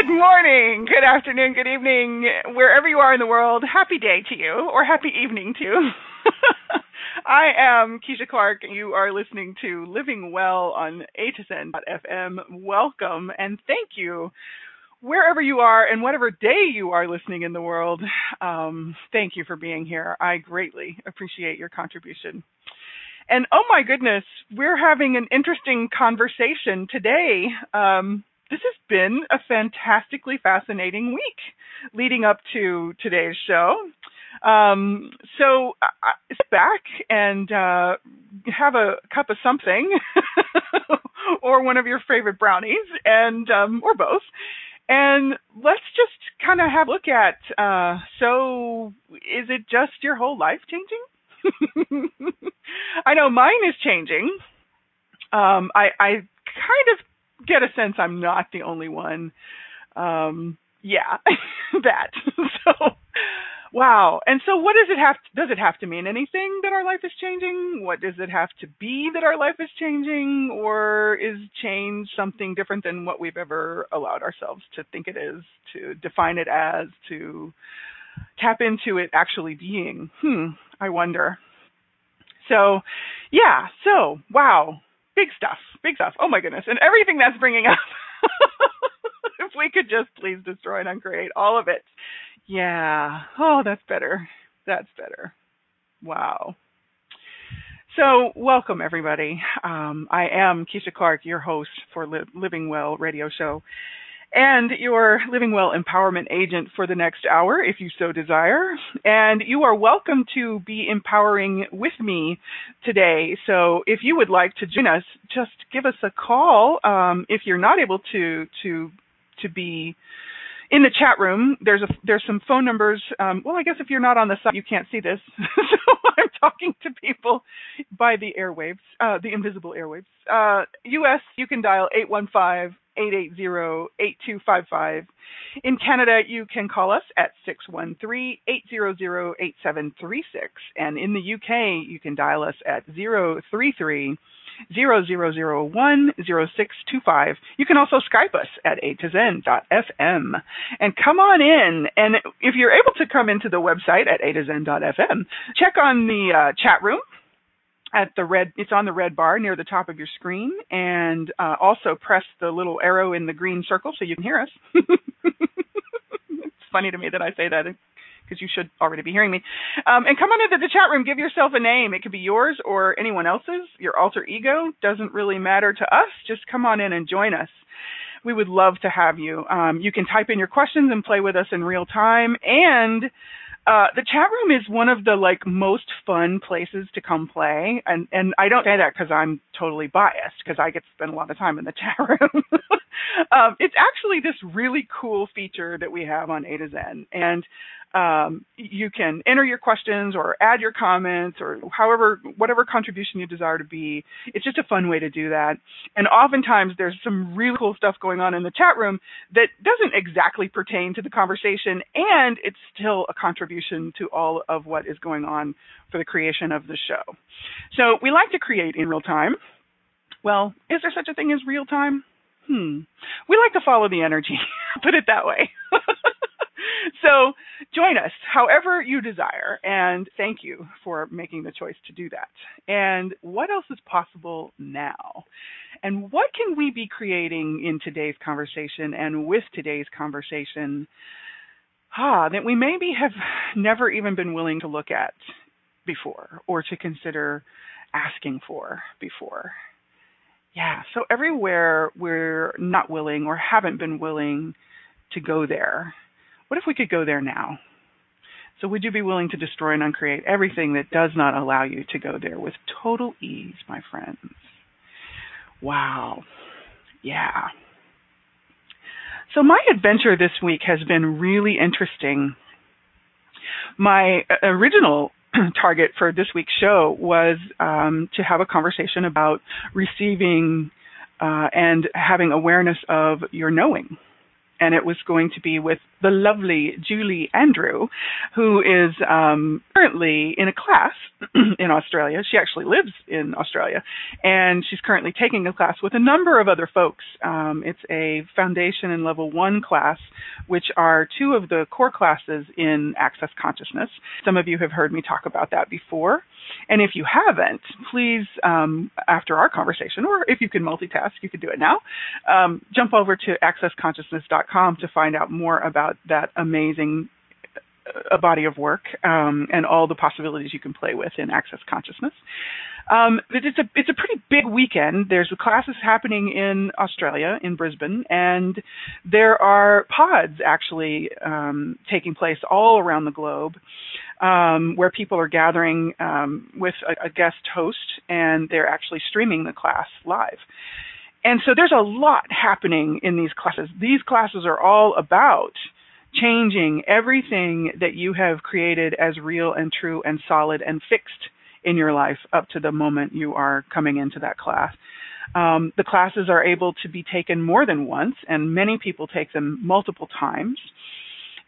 Good morning, good afternoon, good evening, wherever you are in the world. Happy day to you, or happy evening to you. I am Keisha Clark. You are listening to Living Well on A to FM. Welcome and thank you. Wherever you are and whatever day you are listening in the world, um, thank you for being here. I greatly appreciate your contribution. And oh my goodness, we're having an interesting conversation today. Um, this has been a fantastically fascinating week leading up to today's show. Um, so uh, sit back and uh, have a cup of something, or one of your favorite brownies, and um, or both, and let's just kind of have a look at. Uh, so, is it just your whole life changing? I know mine is changing. Um, I, I kind of get a sense I'm not the only one. Um, yeah, that. so, wow. And so, what does it have? To, does it have to mean anything that our life is changing? What does it have to be that our life is changing, or is change something different than what we've ever allowed ourselves to think it is, to define it as, to tap into it actually being? Hmm. I wonder. So, yeah. So, wow big stuff, big stuff. Oh my goodness, and everything that's bringing up. if we could just please destroy and uncreate all of it. Yeah. Oh, that's better. That's better. Wow. So, welcome everybody. Um, I am Keisha Clark, your host for Li- Living Well radio show, and your Living Well empowerment agent for the next hour, if you so desire. And you are welcome to be empowering with me today. So if you would like to join us, just give us a call. Um, if you're not able to to to be in the chat room, there's a there's some phone numbers. Um, well, I guess if you're not on the site, you can't see this. so I'm talking to people by the airwaves, uh, the invisible airwaves. Uh, U.S. You can dial eight one five 880-8255. In Canada, you can call us at 613-800-8736. And in the UK, you can dial us at 033 0001 0625. You can also Skype us at a to zen.fm. And come on in. And if you're able to come into the website at a to zen.fm, check on the uh, chat room at the red it's on the red bar near the top of your screen and uh, also press the little arrow in the green circle so you can hear us it's funny to me that i say that because you should already be hearing me. Um, and come on into the chat room. Give yourself a name. It could be yours or anyone else's. Your alter ego doesn't really matter to us. Just come on in and join us. We would love to have you. Um, you can type in your questions and play with us in real time. And uh, the chat room is one of the like most fun places to come play, and and I don't say that because I'm totally biased because I get to spend a lot of time in the chat room. um, it's actually this really cool feature that we have on A to Zen, and um, you can enter your questions or add your comments or however whatever contribution you desire to be. It's just a fun way to do that. And oftentimes there's some really cool stuff going on in the chat room that doesn't exactly pertain to the conversation and it's still a contribution to all of what is going on for the creation of the show. So we like to create in real time. Well is there such a thing as real time? Hmm. We like to follow the energy put it that way so join us however you desire. And thank you for making the choice to do that. And what else is possible now? And what can we be creating in today's conversation and with today's conversation ah, that we maybe have never even been willing to look at before or to consider asking for before? Yeah, so everywhere we're not willing or haven't been willing to go there what if we could go there now? So, would you be willing to destroy and uncreate everything that does not allow you to go there with total ease, my friends? Wow. Yeah. So my adventure this week has been really interesting. My uh, original target for this week's show was um, to have a conversation about receiving uh, and having awareness of your knowing and it was going to be with the lovely Julie Andrew, who is um, currently in a class in Australia. She actually lives in Australia, and she's currently taking a class with a number of other folks. Um, it's a foundation and level one class, which are two of the core classes in Access Consciousness. Some of you have heard me talk about that before. And if you haven't, please, um, after our conversation, or if you can multitask, you can do it now, um, jump over to accessconsciousness.com to find out more about that amazing uh, body of work um, and all the possibilities you can play with in Access Consciousness. Um, it's a it's a pretty big weekend. There's classes happening in Australia, in Brisbane, and there are pods actually um, taking place all around the globe um, where people are gathering um, with a, a guest host and they're actually streaming the class live. And so there's a lot happening in these classes. These classes are all about changing everything that you have created as real and true and solid and fixed in your life up to the moment you are coming into that class. Um, the classes are able to be taken more than once, and many people take them multiple times.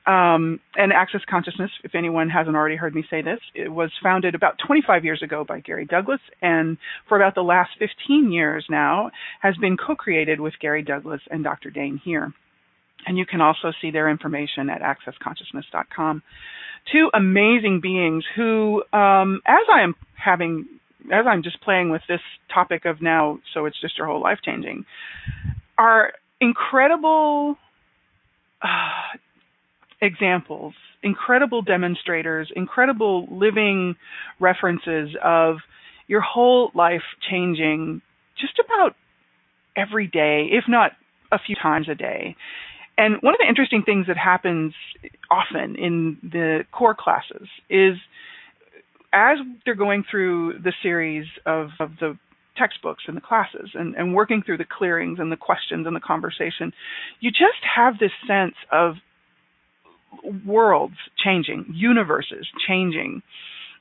Um, and Access Consciousness, if anyone hasn't already heard me say this, it was founded about 25 years ago by Gary Douglas, and for about the last 15 years now has been co-created with Gary Douglas and Dr. Dain Heer. And you can also see their information at accessconsciousness.com. Two amazing beings who, um, as I am having, as I'm just playing with this topic of now, so it's just your whole life changing, are incredible uh, examples, incredible demonstrators, incredible living references of your whole life changing just about every day, if not a few times a day. And one of the interesting things that happens often in the core classes is as they're going through the series of, of the textbooks and the classes and, and working through the clearings and the questions and the conversation, you just have this sense of worlds changing, universes changing.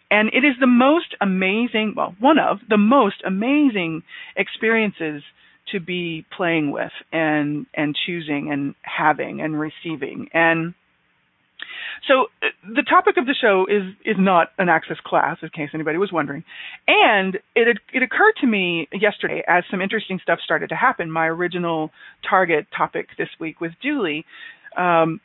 And it is the most amazing, well, one of the most amazing experiences to be playing with and and choosing and having and receiving. And so uh, the topic of the show is is not an access class, in case anybody was wondering. And it it occurred to me yesterday as some interesting stuff started to happen. My original target topic this week with Julie um,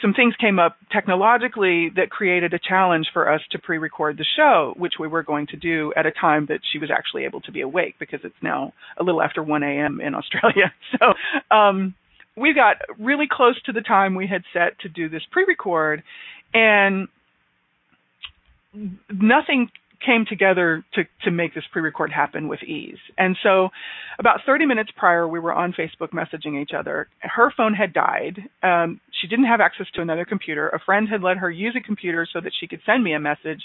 some things came up technologically that created a challenge for us to pre-record the show, which we were going to do at a time that she was actually able to be awake because it's now a little after 1 a.m. in Australia. So um, we got really close to the time we had set to do this pre-record, and nothing came together to to make this pre-record happen with ease. And so, about 30 minutes prior, we were on Facebook messaging each other. Her phone had died. Um, she didn't have access to another computer. A friend had let her use a computer so that she could send me a message.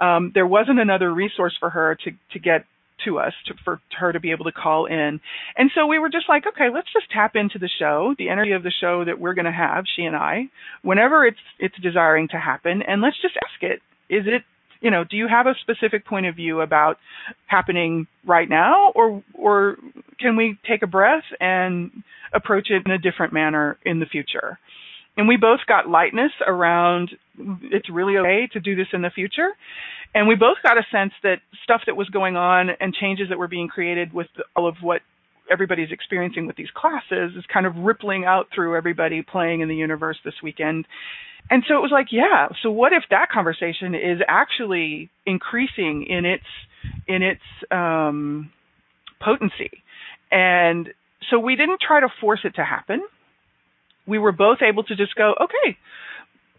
Um, there wasn't another resource for her to to get to us to, for her to be able to call in. And so we were just like, okay, let's just tap into the show, the energy of the show that we're going to have, she and I, whenever it's it's desiring to happen, and let's just ask it. Is it you know, do you have a specific point of view about happening right now or or can we take a breath and approach it in a different manner in the future? And we both got lightness around it's really okay to do this in the future. And we both got a sense that stuff that was going on and changes that were being created with all of what everybody's experiencing with these classes is kind of rippling out through everybody playing in the universe this weekend and so it was like, yeah. So what if that conversation is actually increasing in its in its um, potency? And so we didn't try to force it to happen. We were both able to just go, okay,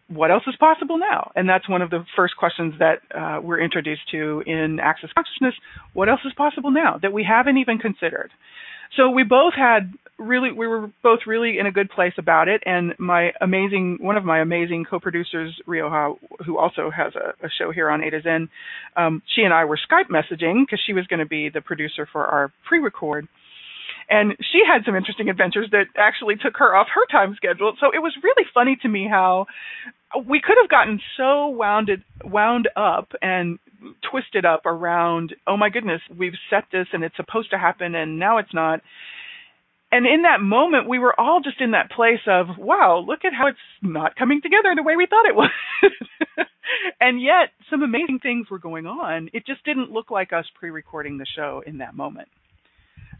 what else is possible now? And that's one of the first questions that uh, we're introduced to in Access Consciousness. What else is possible now that we haven't even considered? So we both had really we were both really in a good place about it. And my amazing one of my amazing co-producers rioja who also has a, a show here on a to zen um, she and i were skype messaging because she was going to be the producer for our pre-record and she had some interesting adventures that actually took her off her time schedule. So it was really funny to me how we could have gotten so wounded wound up and twisted up around oh my goodness we've set this and it's supposed to happen and now it's not. And in that moment we were all just in that place of wow look at how it's not coming together the way we thought it was. And yet some amazing things were going on. It just didn't look like us pre-recording the show in that moment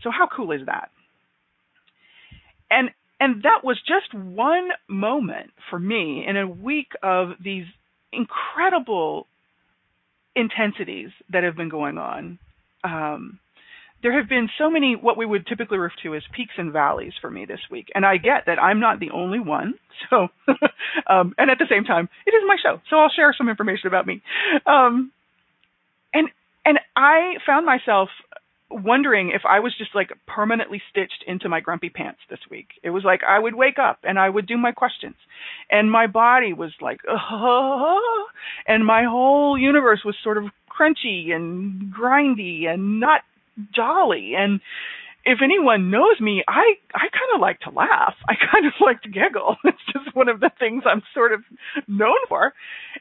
so how cool is that and and that was just one moment for me in a week of these incredible intensities that have been going on. Um, there have been so many what we would typically refer to as peaks and valleys for me this week, and I get that I'm not the only one. So, um, and at the same time, it is my show, so I'll share some information about me. Um, and and I found myself wondering if I was just like permanently stitched into my grumpy pants this week. It was like I would wake up and I would do my questions, and my body was like, oh, and my whole universe was sort of crunchy and grindy and not jolly. And if anyone knows me, I I kind of like to laugh. I kind of like to giggle. It's just one of the things I'm sort of known for.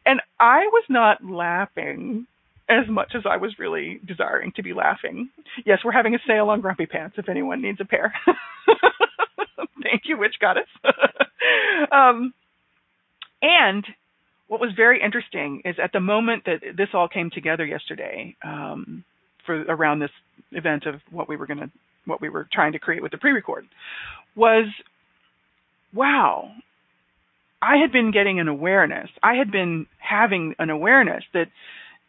And I was not laughing as much as I was really desiring to be laughing. Yes, we're having a sale on Grumpy Pants if anyone needs a pair. Thank you, Witch Goddess. um, and what was very interesting is at the moment that this all came together yesterday um, for around this event of what we were going to what we were trying to create with the pre-record was wow I had been getting an awareness. I had been having an awareness that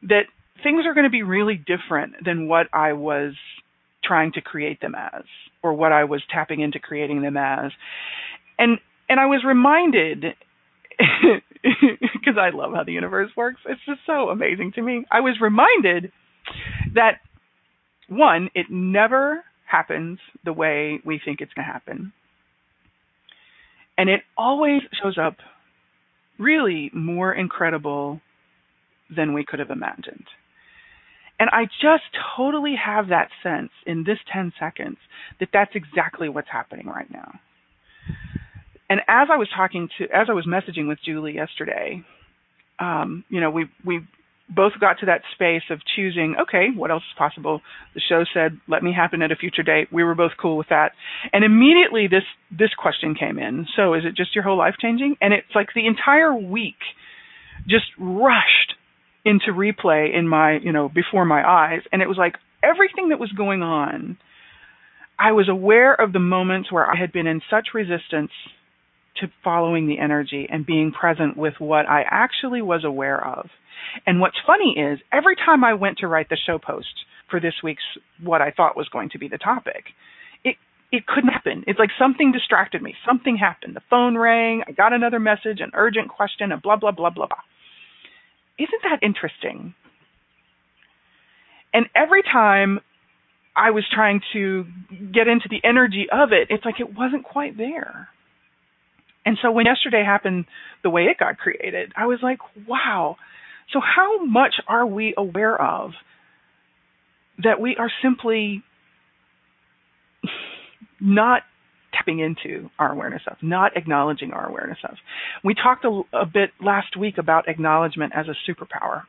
that things are going to be really different than what I was trying to create them as or what I was tapping into creating them as. And and I was reminded because I love how the universe works. It's just so amazing to me. I was reminded that one, it never happens the way we think it's going to happen. And it always shows up really more incredible than we could have imagined. And I just totally have that sense in this 10 seconds that that's exactly what's happening right now. And as I was talking to, as I was messaging with Julie yesterday, um, you know, we we both got to that space of choosing. Okay, what else is possible? The show said, "Let me happen at a future date." We were both cool with that, and immediately this this question came in. So, is it just your whole life changing? And it's like the entire week just rushed into replay in my, you know, before my eyes. And it was like everything that was going on, I was aware of the moments where I had been in such resistance to following the energy and being present with what I actually was aware of. And what's funny is every time I went to write the show post for this week's what I thought was going to be the topic, it it couldn't happen. It's like something distracted me. Something happened. The phone rang, I got another message, an urgent question, and blah blah blah blah blah. Isn't that interesting? And every time I was trying to get into the energy of it, it's like it wasn't quite there. And so when yesterday happened the way it got created, I was like, wow. So how much are we aware of that we are simply not tapping into our awareness of, not acknowledging our awareness of. We talked a, a bit last week about acknowledgement as a superpower.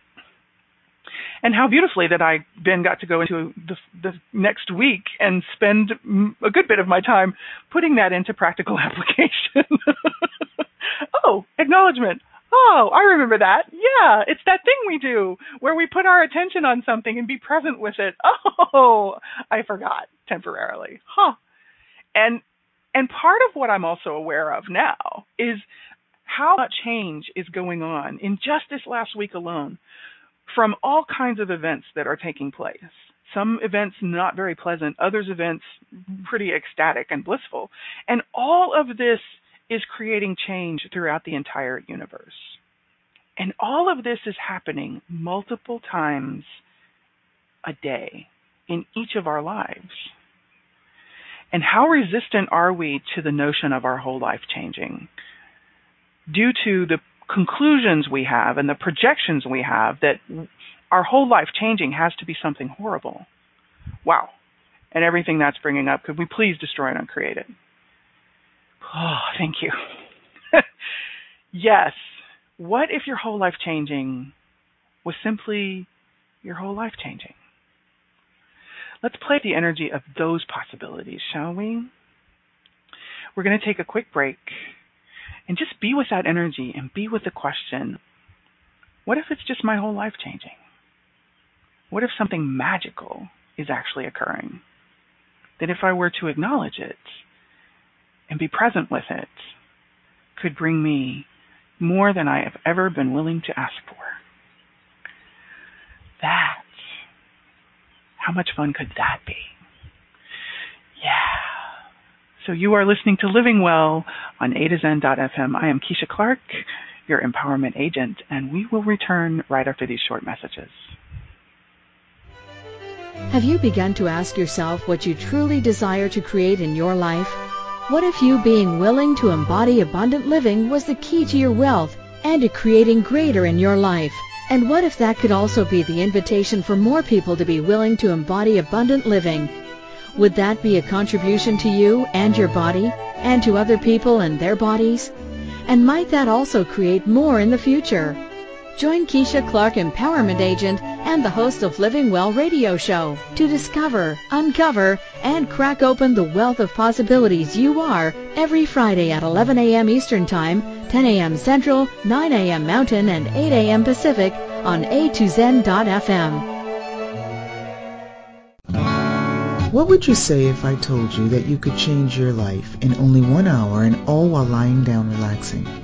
And how beautifully that I then got to go into the, the next week and spend a good bit of my time putting that into practical application. oh, acknowledgement. Oh, I remember that. Yeah, it's that thing we do where we put our attention on something and be present with it. Oh, I forgot temporarily. Huh. And and part of what I'm also aware of now is how much change is going on in just this last week alone from all kinds of events that are taking place. Some events not very pleasant, others events pretty ecstatic and blissful. And all of this is creating change throughout the entire universe. And all of this is happening multiple times a day in each of our lives. And how resistant are we to the notion of our whole life changing? Due to the conclusions we have and the projections we have that our whole life changing has to be something horrible. Wow. and everything that's bringing up, could we please destroy and uncreate it? Oh, thank you. yes. What if your whole life changing was simply your whole life changing? Let's play the energy of those possibilities, shall we? We're going to take a quick break and just be with that energy and be with the question what if it's just my whole life changing? What if something magical is actually occurring? That if I were to acknowledge it and be present with it, could bring me more than I have ever been willing to ask for. That how much fun could that be? Yeah. So you are listening to Living Well on A to Zen.fm. I am Keisha Clark, your empowerment agent, and we will return right after these short messages. Have you begun to ask yourself what you truly desire to create in your life? What if you being willing to embody abundant living was the key to your wealth and to creating greater in your life? And what if that could also be the invitation for more people to be willing to embody abundant living? Would that be a contribution to you and your body, and to other people and their bodies? And might that also create more in the future? Join Keisha Clark, Empowerment Agent, and the host of Living Well radio show to discover, uncover, and crack open the wealth of possibilities you are every Friday at 11 a.m. Eastern Time, 10 a.m. Central, 9 a.m. Mountain, and 8 a.m. Pacific on a2zen.fm. What would you say if I told you that you could change your life in only one hour and all while lying down relaxing?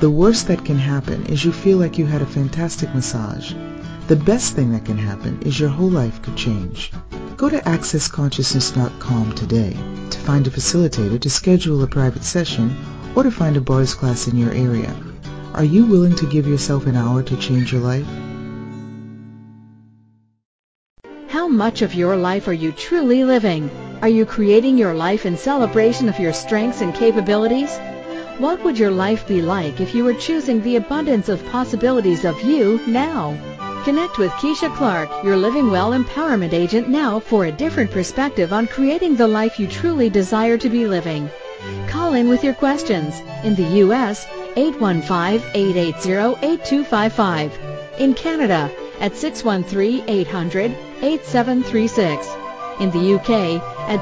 the worst that can happen is you feel like you had a fantastic massage. The best thing that can happen is your whole life could change. Go to accessconsciousness.com today to find a facilitator to schedule a private session or to find a bars class in your area. Are you willing to give yourself an hour to change your life? How much of your life are you truly living? Are you creating your life in celebration of your strengths and capabilities? What would your life be like if you were choosing the abundance of possibilities of you now? Connect with Keisha Clark, your Living Well Empowerment Agent now for a different perspective on creating the life you truly desire to be living. Call in with your questions. In the U.S., 815-880-8255. In Canada, at 613-800-8736. In the UK, at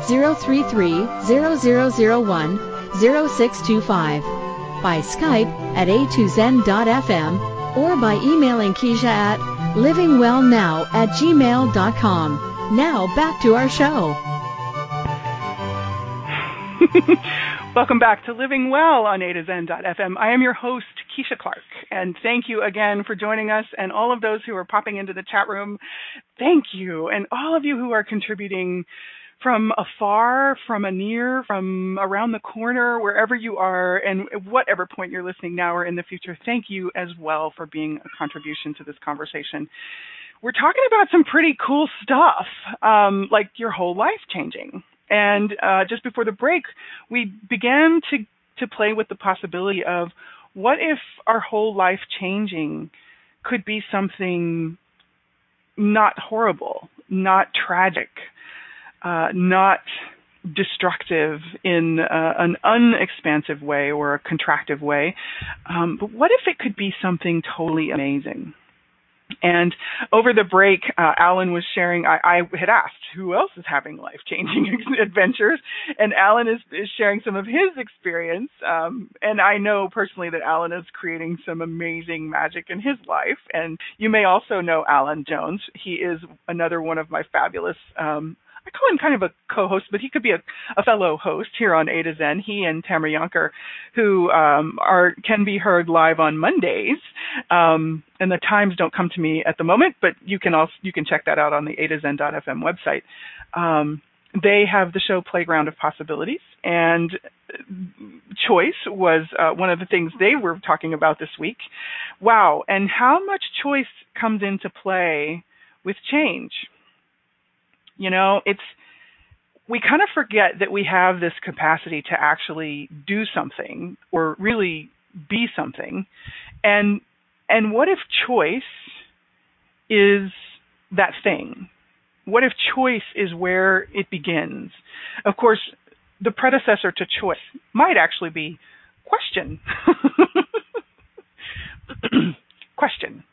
033-0001-0625. By Skype at a2zen.fm or by emailing Keisha at livingwellnow at gmail.com. Now back to our show. Welcome back to Living Well on A to Zen.fm. I am your host, Keisha Clark, and thank you again for joining us and all of those who are popping into the chat room. Thank you, and all of you who are contributing from afar, from a near, from around the corner, wherever you are, and whatever point you're listening now or in the future. Thank you as well for being a contribution to this conversation. We're talking about some pretty cool stuff, um, like your whole life changing and uh, just before the break, we began to to play with the possibility of what if our whole life changing could be something not horrible, not tragic, uh, not destructive in uh, an unexpansive way or a contractive way. Um, but what if it could be something totally amazing? And over the break, uh, Alan was sharing. I, I, had asked who else is having life changing adventures, and Alan is, is, sharing some of his experience. Um, and I know personally that Alan is creating some amazing magic in his life. And you may also know Alan Jones. He is another one of my fabulous um, I call him kind of a co-host, but he could be a, a fellow host here on A to Zen. He and Tamara Yonker, who um, are can be heard live on Mondays, um, and the times don't come to me at the moment, but you can also you can check that out on the A to Zen.fm website. Um, they have the show Playground of Possibilities, and choice was uh, one of the things they were talking about this week. Wow, and how much choice comes into play with change? You know, it's we kind of forget that we have this capacity to actually do something or really be something. And and what if choice is that thing? What if choice is where it begins? Of course, the predecessor to choice might actually be question. question.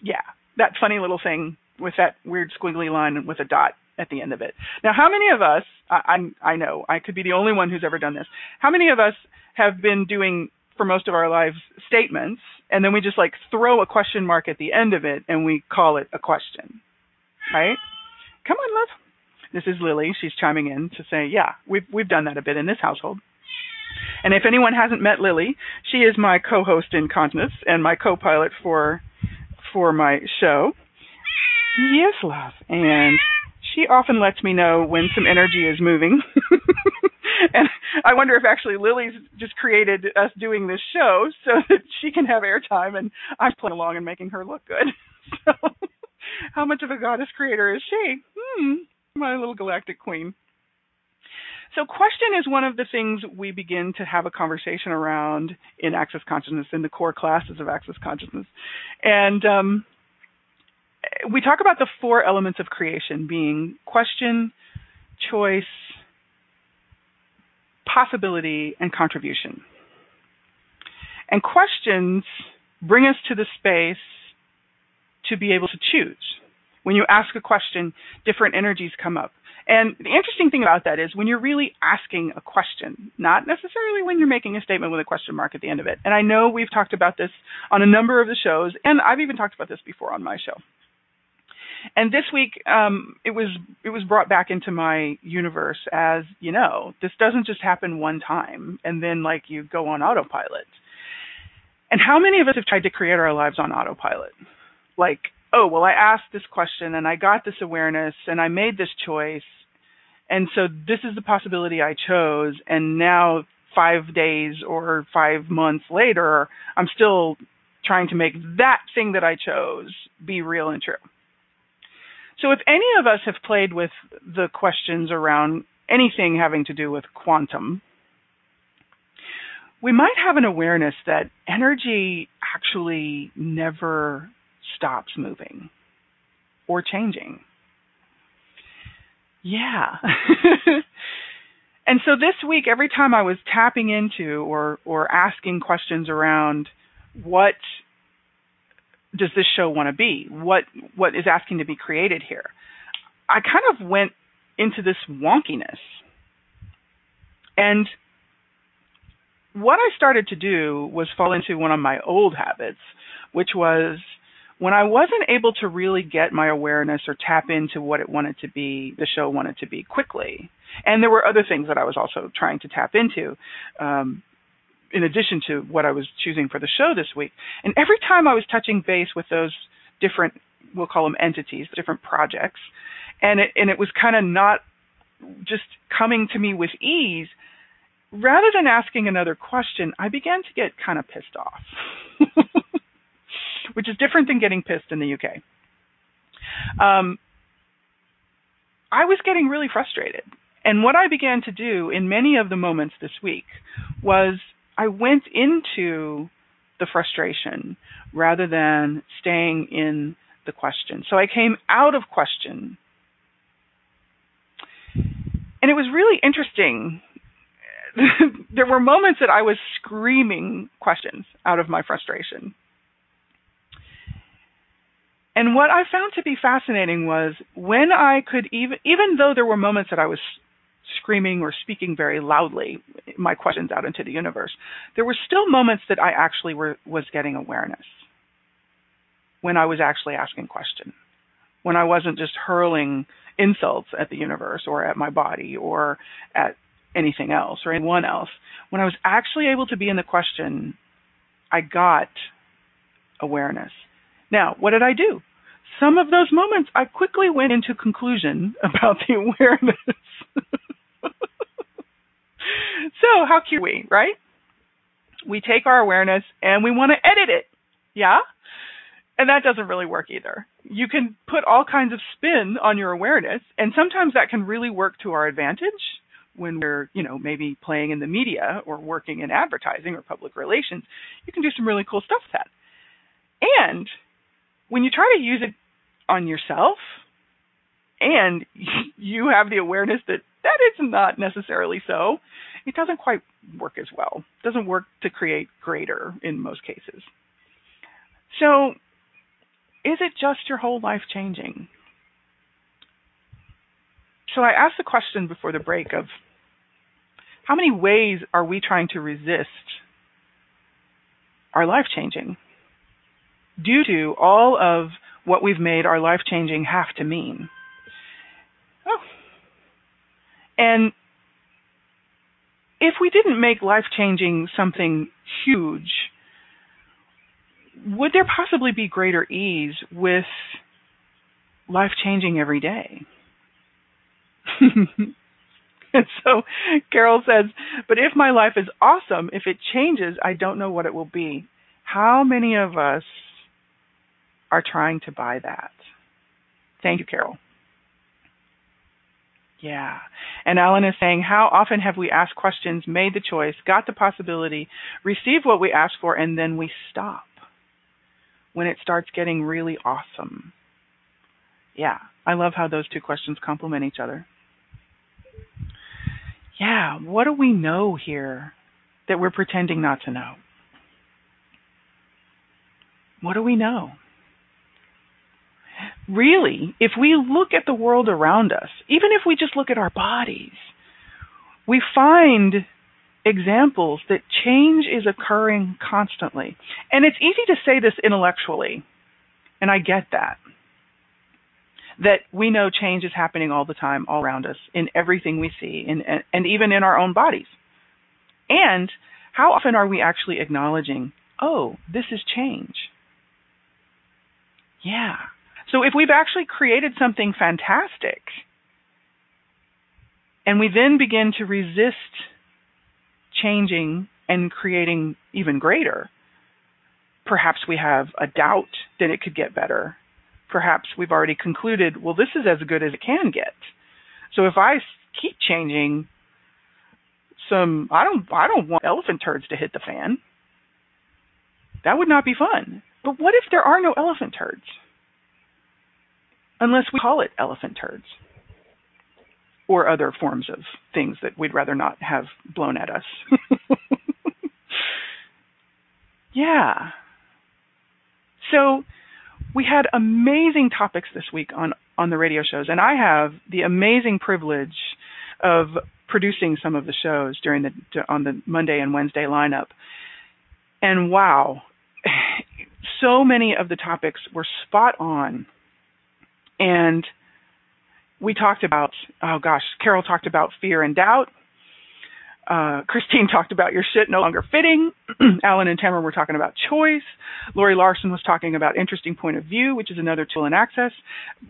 Yeah, that funny little thing with that weird squiggly line with a dot at the end of it. Now, how many of us, I, I, I know, I could be the only one who's ever done this. How many of us have been doing for most of our lives statements and then we just like throw a question mark at the end of it and we call it a question? Right? Come on, love. This is Lily. She's chiming in to say, yeah, we've we've done that a bit in this household. And if anyone hasn't met Lily, she is my co-host in Consciousness and my co-pilot for for my show. Yes, love. And she often lets me know when some energy is moving. and I wonder if actually Lily's just created us doing this show so that she can have airtime and I'm playing along and making her look good. So how much of a goddess creator is she? Hmm, my little galactic queen. So, question is one of the things we begin to have a conversation around in Access Consciousness, in the core classes of Access Consciousness. And um, we talk about the four elements of creation being question, choice, possibility, and contribution. And questions bring us to the space to be able to choose. When you ask a question, different energies come up. And the interesting thing about that is when you're really asking a question, not necessarily when you're making a statement with a question mark at the end of it. And I know we've talked about this on a number of the shows, and I've even talked about this before on my show. And this week, um, it was it was brought back into my universe as you know, this doesn't just happen one time and then like you go on autopilot. And how many of us have tried to create our lives on autopilot? Like oh, well, I asked this question and I got this awareness and I made this choice. And so this is the possibility I chose. And now, five days or five months later, I'm still trying to make that thing that I chose be real and true. So, if any of us have played with the questions around anything having to do with quantum, we might have an awareness that energy actually never stops moving or changing. Yeah. and so this week every time I was tapping into or or asking questions around what does this show want to be? What what is asking to be created here? I kind of went into this wonkiness. And what I started to do was fall into one of my old habits, which was when I wasn't able to really get my awareness or tap into what it wanted to be, the show wanted to be quickly. And there were other things that I was also trying to tap into, um, in addition to what I was choosing for the show this week. And every time I was touching base with those different, we'll call them entities, different projects, and it, and it was kind of not just coming to me with ease, rather than asking another question, I began to get kind of pissed off. which is different than getting pissed in the UK. Um, I was getting really frustrated. And what I began to do in many of the moments this week was I went into the frustration rather than staying in the question. So I came out of question. And it was really interesting. there were moments that I was screaming questions out of my frustration. And what I found to be fascinating was when I could even, even though there were moments that I was screaming or speaking very loudly my questions out into the universe, there were still moments that I actually were, was getting awareness when I was actually asking questions, when I wasn't just hurling insults at the universe or at my body or at anything else or anyone else. When I was actually able to be in the question, I got awareness. Now, what did I do? some of those moments I quickly went into conclusion about the awareness. so, how cute we, right? We take our awareness and we want to edit it. Yeah? And that doesn't really work either. You can put all kinds of spin on your awareness, and sometimes that can really work to our advantage when we're, you know, maybe playing in the media or working in advertising or public relations. You can do some really cool stuff with that. And when you try to use it on yourself and you have the awareness that that is not necessarily so, it doesn't quite work as well. It doesn't work to create greater in most cases. So, is it just your whole life changing? So I asked the question before the break of how many ways are we trying to resist our life changing due to all of what we've made our life changing have to mean? Oh. And if we didn't make life changing something huge, would there possibly be greater ease with life changing every day? and so Carol says, But if my life is awesome, if it changes, I don't know what it will be. How many of us are trying to buy that? Thank you, Carol. Yeah. And Alan is saying, How often have we asked questions, made the choice, got the possibility, received what we asked for, and then we stop when it starts getting really awesome? Yeah. I love how those two questions complement each other yeah, what do we know here that we're pretending not to know? What do we know? Really, if we look at the world around us, even if we just look at our bodies, we find examples that change is occurring constantly. And it's easy to say this intellectually, and I get that that we know change is happening all the time, all around us, in everything we see, in, and, and even in our own bodies. And how often are we actually acknowledging, oh, this is change? Yeah. So if we've actually created something fantastic, and we then begin to resist changing and creating even greater, perhaps we have a doubt that it could get better perhaps we've already concluded, well, this is as good as it can get. So if I keep changing some, I don't, I don't want elephant turds to hit the fan. That would not be fun. But what if there are no elephant turds? Unless we call it elephant turds or other forms of things that we'd rather not have blown at us. yeah. So we had amazing topics this week on on the radio shows, and I have the amazing privilege of producing some of the shows during the on the Monday and Wednesday lineup. And wow, so many of the topics were spot on. And we talked about oh gosh, Carol talked about fear and doubt. Uh, Christine talked about your shit no longer fitting. Alan and Tamara were talking about choice. Lori Larson was talking about interesting point of view, which is another tool in access.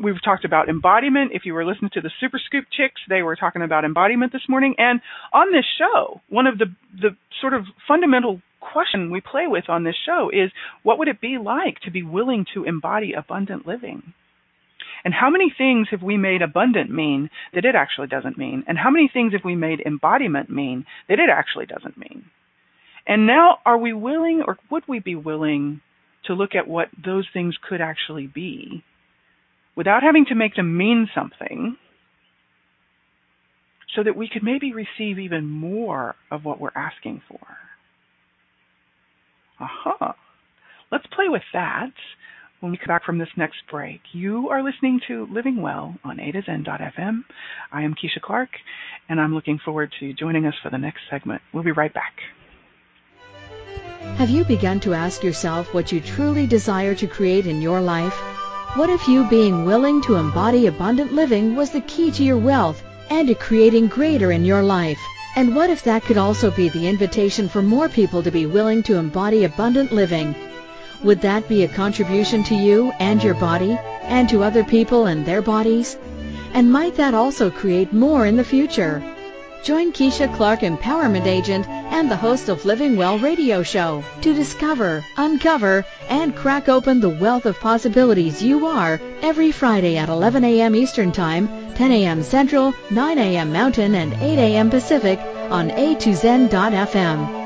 We've talked about embodiment. If you were listening to the Super Scoop chicks, they were talking about embodiment this morning. And on this show, one of the the sort of fundamental question we play with on this show is what would it be like to be willing to embody abundant living? And how many things have we made abundant mean that it actually doesn't mean? And how many things have we made embodiment mean that it actually doesn't mean? And now, are we willing or would we be willing to look at what those things could actually be without having to make them mean something so that we could maybe receive even more of what we're asking for? Aha. Uh-huh. Let's play with that when we come back from this next break. You are listening to Living Well on A to Zen.fm. I am Keisha Clark, and I'm looking forward to joining us for the next segment. We'll be right back. Have you begun to ask yourself what you truly desire to create in your life? What if you being willing to embody abundant living was the key to your wealth and to creating greater in your life? And what if that could also be the invitation for more people to be willing to embody abundant living? Would that be a contribution to you and your body and to other people and their bodies? And might that also create more in the future? Join Keisha Clark, Empowerment Agent and the host of Living Well radio show to discover, uncover, and crack open the wealth of possibilities you are every Friday at 11 a.m. Eastern Time, 10 a.m. Central, 9 a.m. Mountain, and 8 a.m. Pacific on a2zen.fm.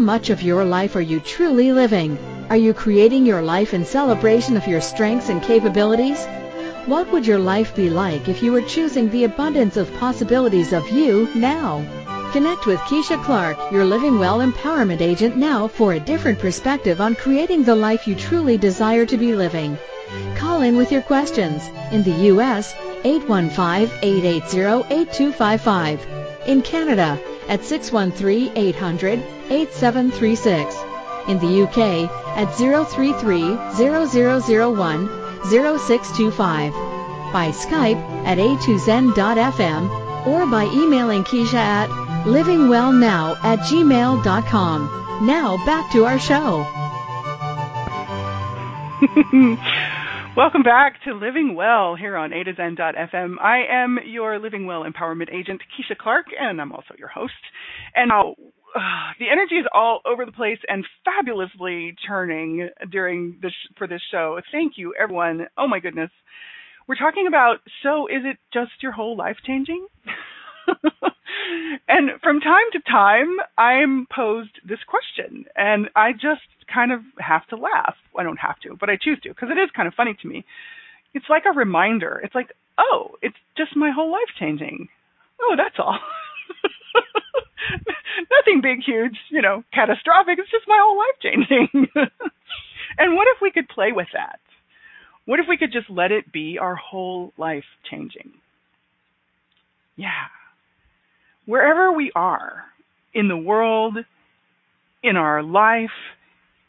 Much of your life are you truly living? Are you creating your life in celebration of your strengths and capabilities? What would your life be like if you were choosing the abundance of possibilities of you now? Connect with Keisha Clark, your Living Well Empowerment Agent now for a different perspective on creating the life you truly desire to be living. Call in with your questions. In the U.S., 815-880-8255. In Canada, at 613-800-8736. In the UK at 033-0001-0625. By Skype at a2zen.fm or by emailing Keisha at livingwellnow at gmail.com. Now back to our show. Welcome back to Living Well here on A to Zen.fm. I am your Living Well Empowerment Agent, Keisha Clark, and I'm also your host. And uh, the energy is all over the place and fabulously churning during this for this show. Thank you, everyone. Oh my goodness, we're talking about. So, is it just your whole life changing? and from time to time, I'm posed this question, and I just kind of have to laugh. I don't have to, but I choose to because it is kind of funny to me. It's like a reminder. It's like, oh, it's just my whole life changing. Oh, that's all. Nothing big, huge, you know, catastrophic. It's just my whole life changing. and what if we could play with that? What if we could just let it be our whole life changing? Yeah wherever we are in the world, in our life,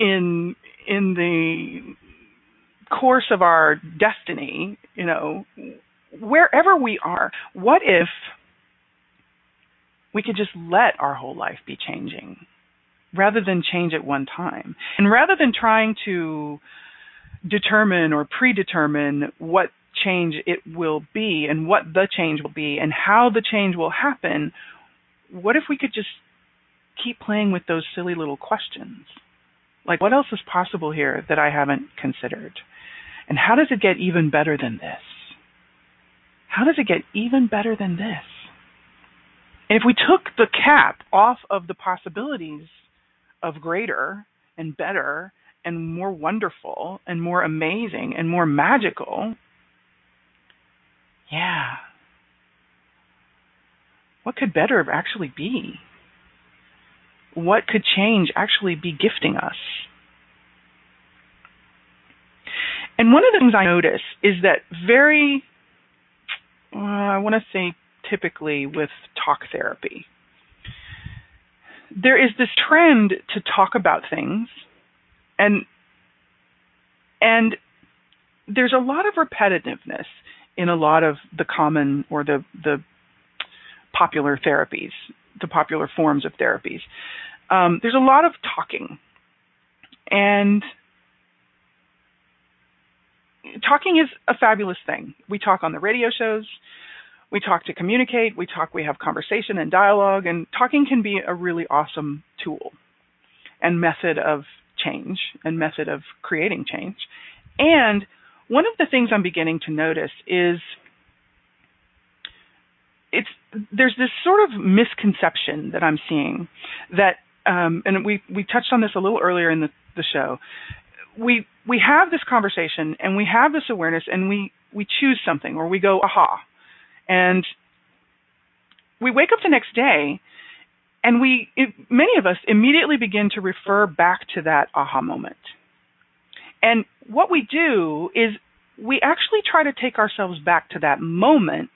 in in the course of our destiny, you know, wherever we are, what if we could just let our whole life be changing rather than change at one time? And rather than trying to determine or predetermine what change it will be and what the change will be and how the change will happen, what if we could just keep playing with those silly little questions? Like, what else is possible here that I haven't considered? And how does it get even better than this? How does it get even better than this? And if we took the cap off of the possibilities of greater and better and more wonderful and more amazing and more magical, yeah. What could better actually be? What could change actually be gifting us? And one of the things I notice is that very, uh, I want to say typically with talk therapy, there is this trend to talk about things and and there's a lot of repetitiveness in a lot of the common or the the popular therapies, the popular forms of therapies. Um, there's a lot of talking, and talking is a fabulous thing. We talk on the radio shows. We talk to communicate. We talk. We have conversation and dialogue, and talking can be a really awesome tool and method of change and method of creating change. And one of the things I'm beginning to notice is it's there's this sort of misconception that I'm seeing that um, and we we touched on this a little earlier in the, the show. We we have this conversation and we have this awareness and we we choose something or we go aha and we wake up the next day and we it, many of us immediately begin to refer back to that aha moment. And what we do is we actually try to take ourselves back to that moment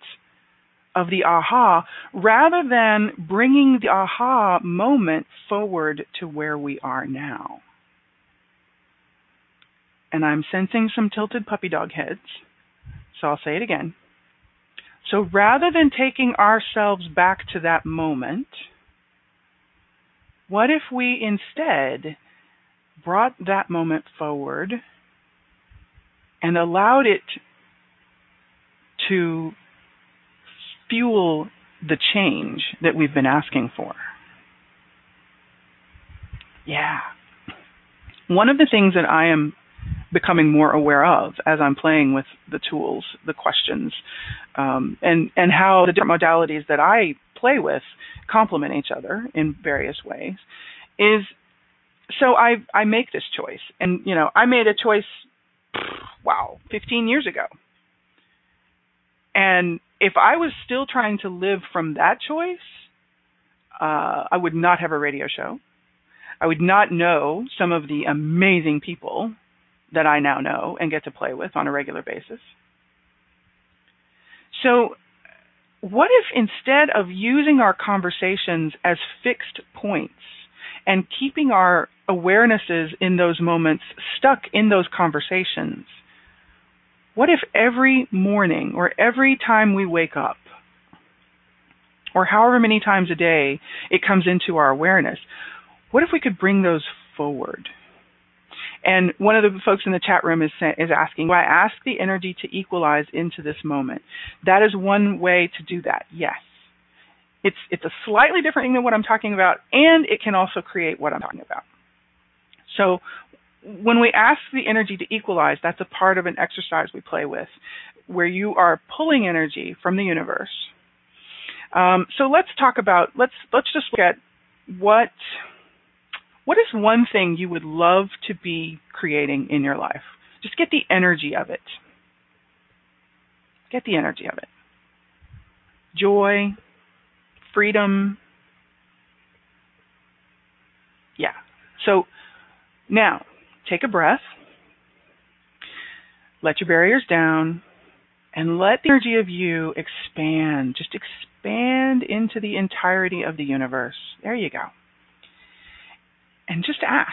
of the aha rather than bringing the aha moment forward to where we are now. And I'm sensing some tilted puppy dog heads, so I'll say it again. So rather than taking ourselves back to that moment, what if we instead brought that moment forward and allowed it to fuel the change that we've been asking for. Yeah. One of the things that I am becoming more aware of as I'm playing with the tools, the questions, um, and and how the different modalities that I play with complement each other in various ways, is so I I make this choice, and you know I made a choice, wow, 15 years ago, and if I was still trying to live from that choice, uh, I would not have a radio show. I would not know some of the amazing people that I now know and get to play with on a regular basis. So, what if instead of using our conversations as fixed points and keeping our awarenesses in those moments stuck in those conversations, what if every morning or every time we wake up, or however many times a day it comes into our awareness, what if we could bring those forward? And one of the folks in the chat room is is asking, "Why ask the energy to equalize into this moment?" That is one way to do that. Yes, it's it's a slightly different thing than what I'm talking about, and it can also create what I'm talking about. So when we ask the energy to equalize, that's a part of an exercise we play with, where you are pulling energy from the universe. Um, so let's talk about let's let's just look at what what is one thing you would love to be creating in your life. Just get the energy of it. Get the energy of it. Joy, freedom. Yeah. So now take a breath, let your barriers down, and let the energy of you expand. Just expand into the entirety of the universe. There you go. And just ask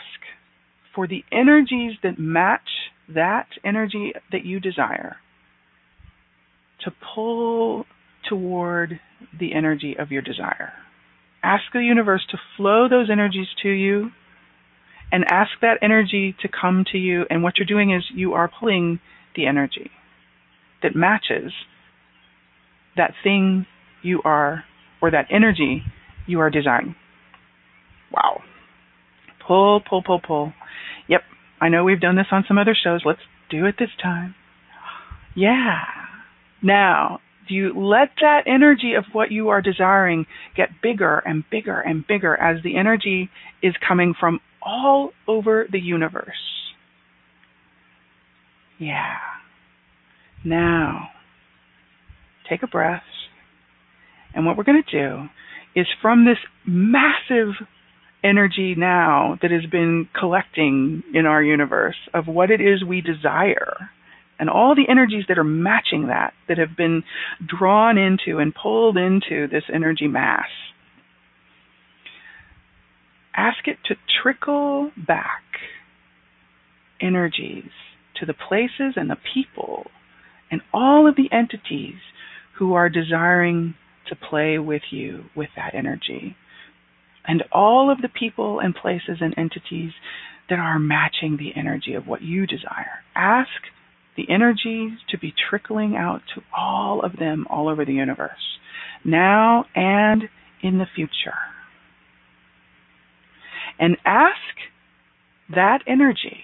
for the energies that match that energy that you desire to pull toward the energy of your desire. Ask the universe to flow those energies to you and ask that energy to come to you. And what you're doing is you are pulling the energy that matches that thing you are, or that energy you are desiring. Wow. Pull, pull, pull, pull. Yep. I know we've done this on some other shows. Let's do it this time. Yeah. Now, do you let that energy of what you are desiring get bigger and bigger and bigger as the energy is coming from all over the universe. Yeah. Now, take a breath. And what we're going to do is from this massive energy now that has been collecting in our universe of what it is we desire and all the energies that are matching that, that have been drawn into and pulled into this energy mass ask it to trickle back energies to the places and the people and all of the entities who are desiring to play with you with that energy. And all of the people and places and entities that are matching the energy of what you desire. Ask the energies to be trickling out to all of them all over the universe, now and in the future and ask that energy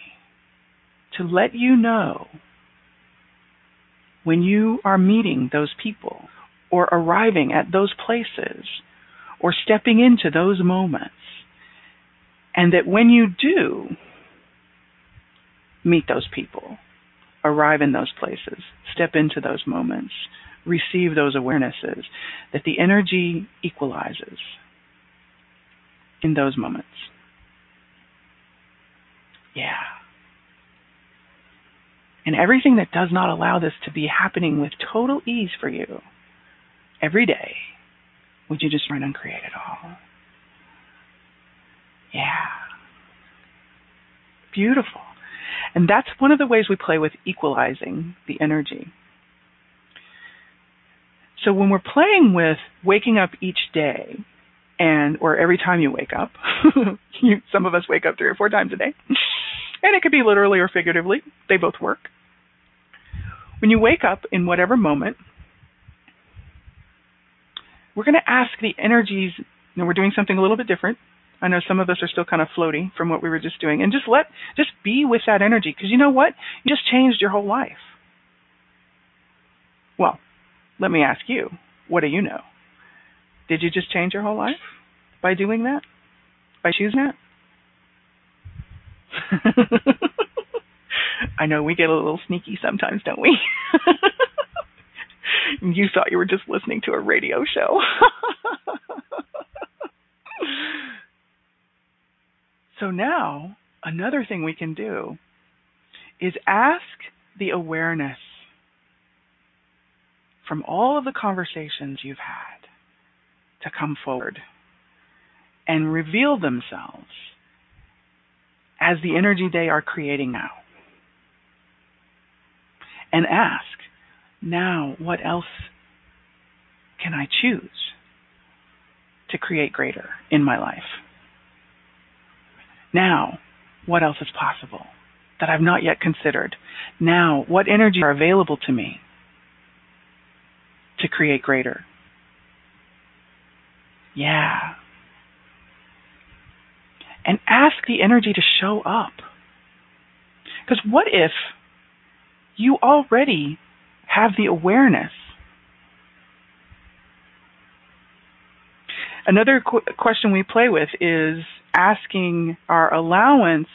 to let you know when you are meeting those people or arriving at those places or stepping into those moments. And that when you do meet those people, arrive in those places, step into those moments, receive those awarenesses, that the energy equalizes in those moments. Yeah. And everything that does not allow this to be happening with total ease for you every day, would you just run and create it all? Yeah. Beautiful. And that's one of the ways we play with equalizing the energy. So when we're playing with waking up each day, and or every time you wake up, you, some of us wake up three or four times a day, and it could be literally or figuratively. They both work. When you wake up in whatever moment, we're going to ask the energies. Know, we're doing something a little bit different. I know some of us are still kind of floaty from what we were just doing, and just let just be with that energy because you know what? You just changed your whole life. Well, let me ask you, what do you know? Did you just change your whole life by doing that? By choosing that? I know we get a little sneaky sometimes, don't we? you thought you were just listening to a radio show. so now, another thing we can do is ask the awareness from all of the conversations you've had to come forward and reveal themselves as the energy they are creating now and ask, now what else can I choose to create greater in my life? Now, what else is possible that I've not yet considered? Now, what energies are available to me to create greater? Yeah. And ask the energy to show up. Because what if you already have the awareness. Another qu- question we play with is asking our allowance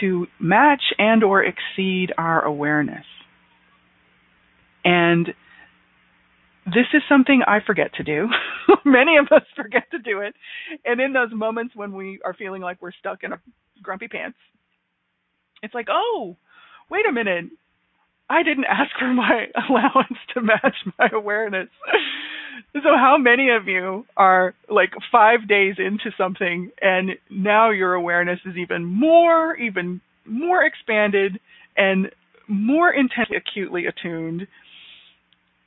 to match and or exceed our awareness. And this is something I forget to do. Many of us forget to do it. And in those moments when we are feeling like we're stuck in a grumpy pants, it's like, oh, wait a minute. I didn't ask for my allowance to match my awareness. so how many of you are like 5 days into something and now your awareness is even more even more expanded and more intensely acutely attuned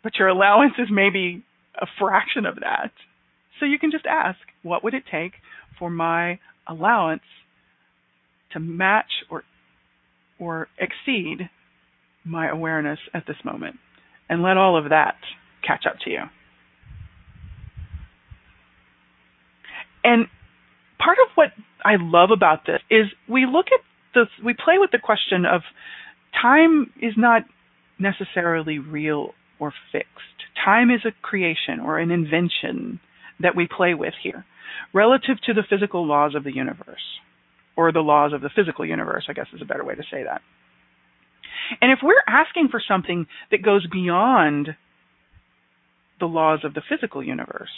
but your allowance is maybe a fraction of that. So you can just ask, what would it take for my allowance to match or or exceed my awareness at this moment and let all of that catch up to you. And part of what I love about this is we look at the we play with the question of time is not necessarily real or fixed. Time is a creation or an invention that we play with here relative to the physical laws of the universe or the laws of the physical universe, I guess is a better way to say that. And if we're asking for something that goes beyond the laws of the physical universe,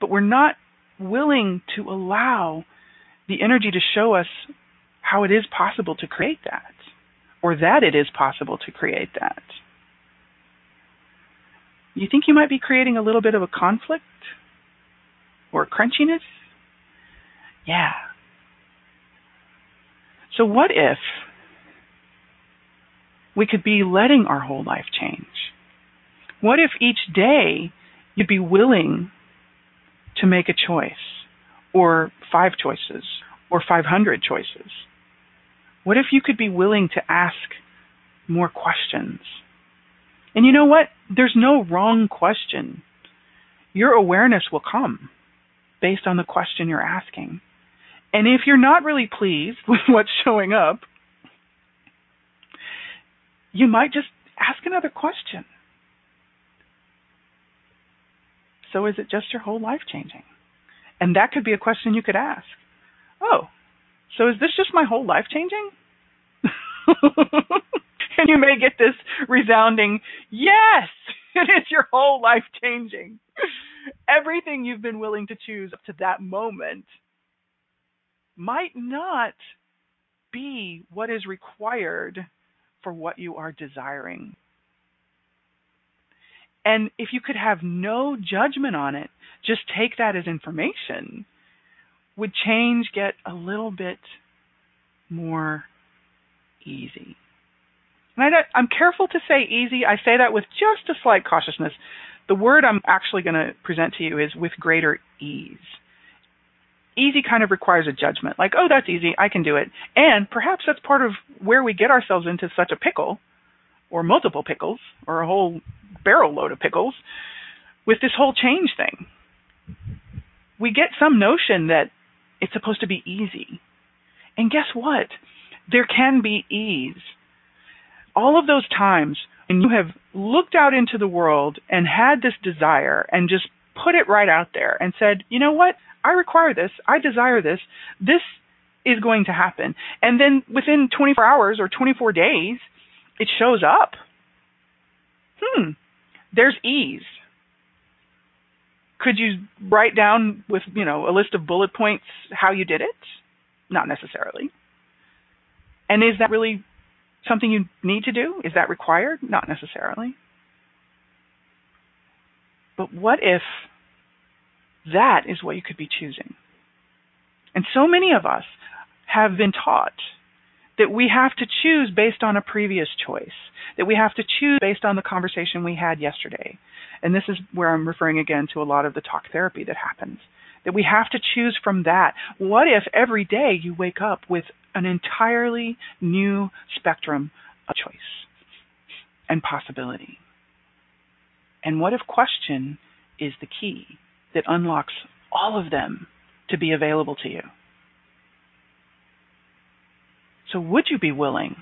but we're not willing to allow the energy to show us how it is possible to create that, or that it is possible to create that. You think you might be creating a little bit of a conflict or crunchiness? Yeah. So, what if we could be letting our whole life change? What if each day you'd be willing to make a choice, or five choices, or 500 choices? What if you could be willing to ask more questions? And you know what? There's no wrong question. Your awareness will come based on the question you're asking. And if you're not really pleased with what's showing up, you might just ask another question. So is it just your whole life changing? And that could be a question you could ask. Oh, so is this just my whole life changing? and you may get this resounding, yes, it is your whole life changing. Everything you've been willing to choose up to that moment might not be what is required for what you are desiring. And if you could have no judgment on it, just take that as information, would change get a little bit more easy? And I, am careful to say easy. I say that with just a slight cautiousness. The word I'm actually going to present to you is with greater ease. Easy kind of requires a judgment, like, oh, that's easy, I can do it. And perhaps that's part of where we get ourselves into such a pickle, or multiple pickles, or a whole barrel load of pickles, with this whole change thing. We get some notion that it's supposed to be easy. And guess what? There can be ease all of those times when you have looked out into the world and had this desire and just put it right out there and said, you know what? I require this. I desire this. This is going to happen. And then within 24 hours or 24 days, it shows up. Hmm. There's ease. Could you write down with, you know, a list of bullet points how you did it? Not necessarily. And is that really something you need to do? Is that required? Not necessarily. But what if that is what you could be choosing? And so many of us have been taught that we have to choose based on a previous choice, that we have to choose based on the conversation we had yesterday. And this is where I'm referring again to a lot of the talk therapy that happens. That we have to choose from that. What if every day you wake up with an entirely new spectrum of choice and possibility. And what if question is the key that unlocks all of them to be available to you? So, would you be willing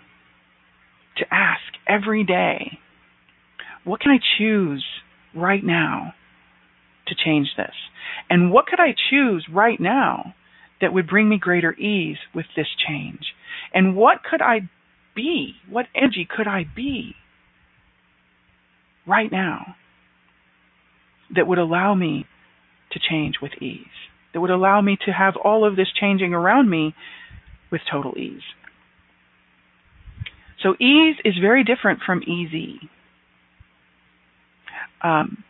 to ask every day, what can I choose right now to change this? And what could I choose right now that would bring me greater ease with this change? And what could I be? What energy could I be right now that would allow me to change with ease? That would allow me to have all of this changing around me with total ease. So ease is very different from easy. Um,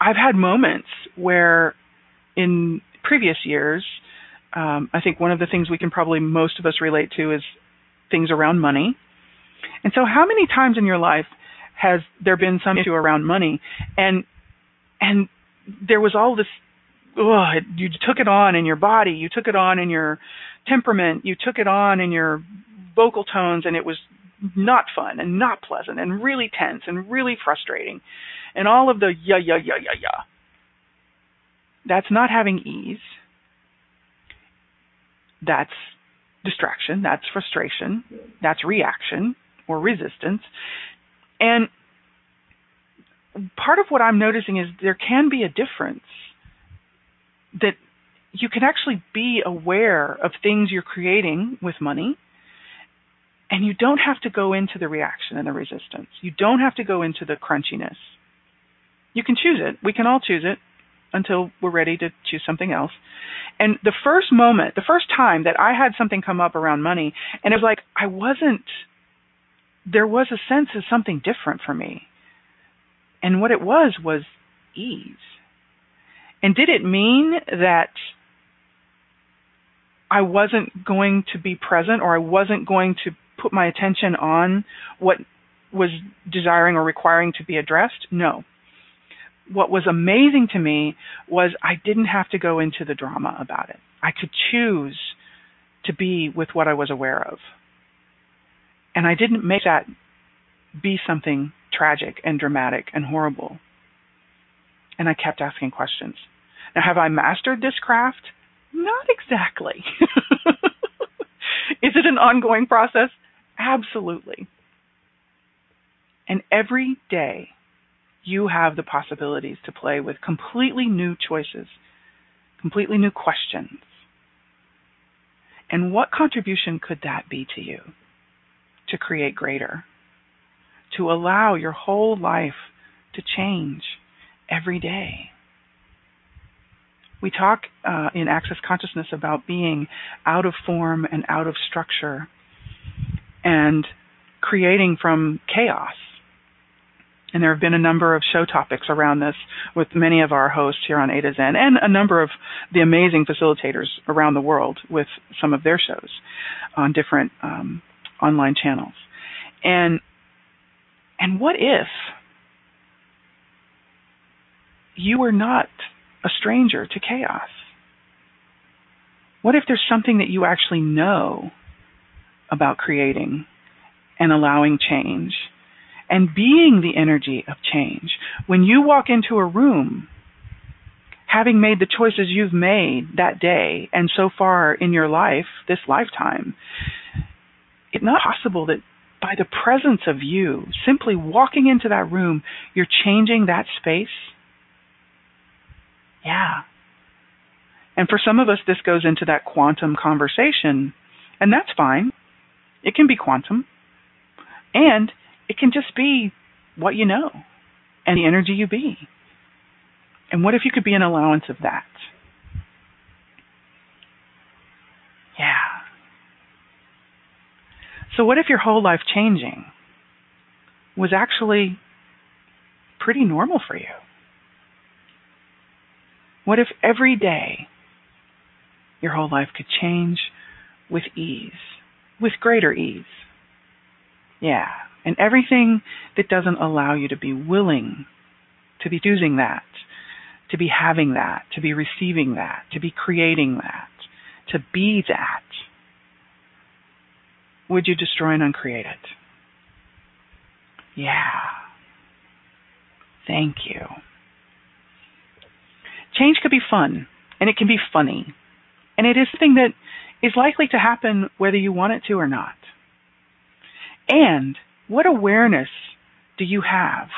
I've had moments where in previous years, um, I think one of the things we can probably most of us relate to is things around money. And so, how many times in your life has there been some issue around money, and and there was all this, oh, you took it on in your body, you took it on in your temperament, you took it on in your vocal tones, and it was not fun and not pleasant and really tense and really frustrating, and all of the yeah yeah yeah yeah yeah that's not having ease. That's distraction. That's frustration. That's reaction or resistance. And part of what I'm noticing is there can be a difference that you can actually be aware of things you're creating with money and you don't have to go into the reaction and the resistance. You don't have to go into the crunchiness. You can choose it. We can all choose it until we're ready to choose something else. And the first moment, the first time that I had something come up around money, and it was like I wasn't, there was a sense of something different for me. And what it was was ease. And did it mean that I wasn't going to be present or I wasn't going to put my attention on what was desiring or requiring to be addressed? No what was amazing to me was I didn't have to go into the drama about it. I could choose to be with what I was aware of. And I didn't make that be something tragic and dramatic and horrible. And I kept asking questions. Now, have I mastered this craft? Not exactly. Is it an ongoing process? Absolutely. And every day you have the possibilities to play with completely new choices, completely new questions. And what contribution could that be to you to create greater? To allow your whole life to change every day. We talk uh, in Access Consciousness about being out of form and out of structure and creating from chaos. And there have been a number of show topics around this with many of our hosts here on A to Zen and a number of the amazing facilitators around the world with some of their shows on different um, online channels. And and what if you were not a stranger to chaos? What if there's something that you actually know about creating and allowing change and being the energy of change? When you walk into a room, having made the choices you've made that day and so far in your life, this lifetime, it's not possible that by the presence of you, simply walking into that room, you're changing that space yeah. And for some of us, this goes into that quantum conversation, and that's fine. It can be quantum, and it can just be what you know and the energy you be. And what if you could be an allowance of that? Yeah. So, what if your whole life changing was actually pretty normal for you? What if every day your whole life could change with ease, with greater ease? Yeah, and everything that doesn't allow you to be willing to be choosing that, to be having that, to be receiving that, to be creating that, to be that, would you destroy and uncreate it? Yeah. Thank you. Change could be fun and it can be funny. And it is something that is likely to happen whether you want it to or not. And what awareness do you have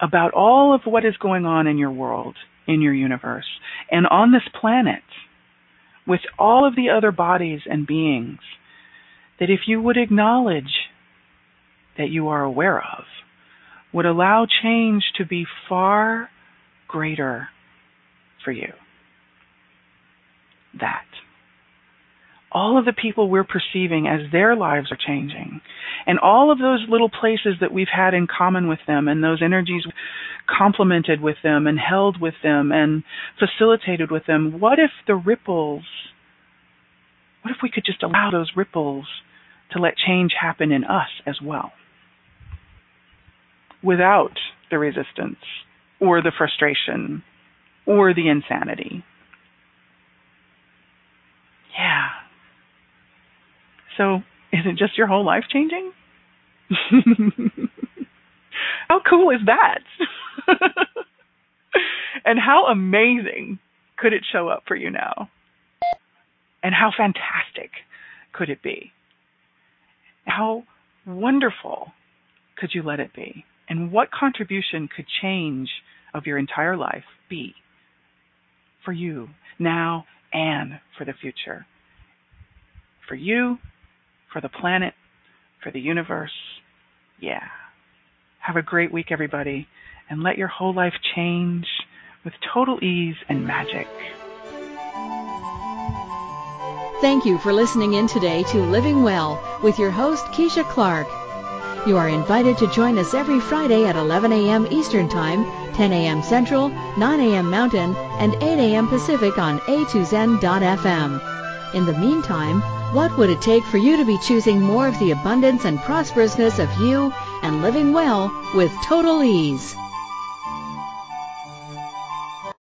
about all of what is going on in your world, in your universe, and on this planet with all of the other bodies and beings that if you would acknowledge that you are aware of, would allow change to be far greater for you. That. All of the people we're perceiving as their lives are changing, and all of those little places that we've had in common with them, and those energies complemented with them, and held with them, and facilitated with them, what if the ripples, what if we could just allow those ripples to let change happen in us as well? Without the resistance or the frustration or the insanity. Yeah. So, is it just your whole life changing? how cool is that? and how amazing could it show up for you now? And how fantastic could it be? How wonderful could you let it be? And what contribution could change of your entire life be for you now and for the future. For you, for the planet, for the universe. Yeah. Have a great week, everybody, and let your whole life change with total ease and magic. Thank you for listening in today to Living Well with your host, Keisha Clark. You are invited to join us every Friday at 11 a.m. Eastern Time, 10 a.m. Central, 9 a.m. Mountain, and 8 a.m. Pacific on a2zen.fm. In the meantime, what would it take for you to be choosing more of the abundance and prosperousness of you and living well with total ease?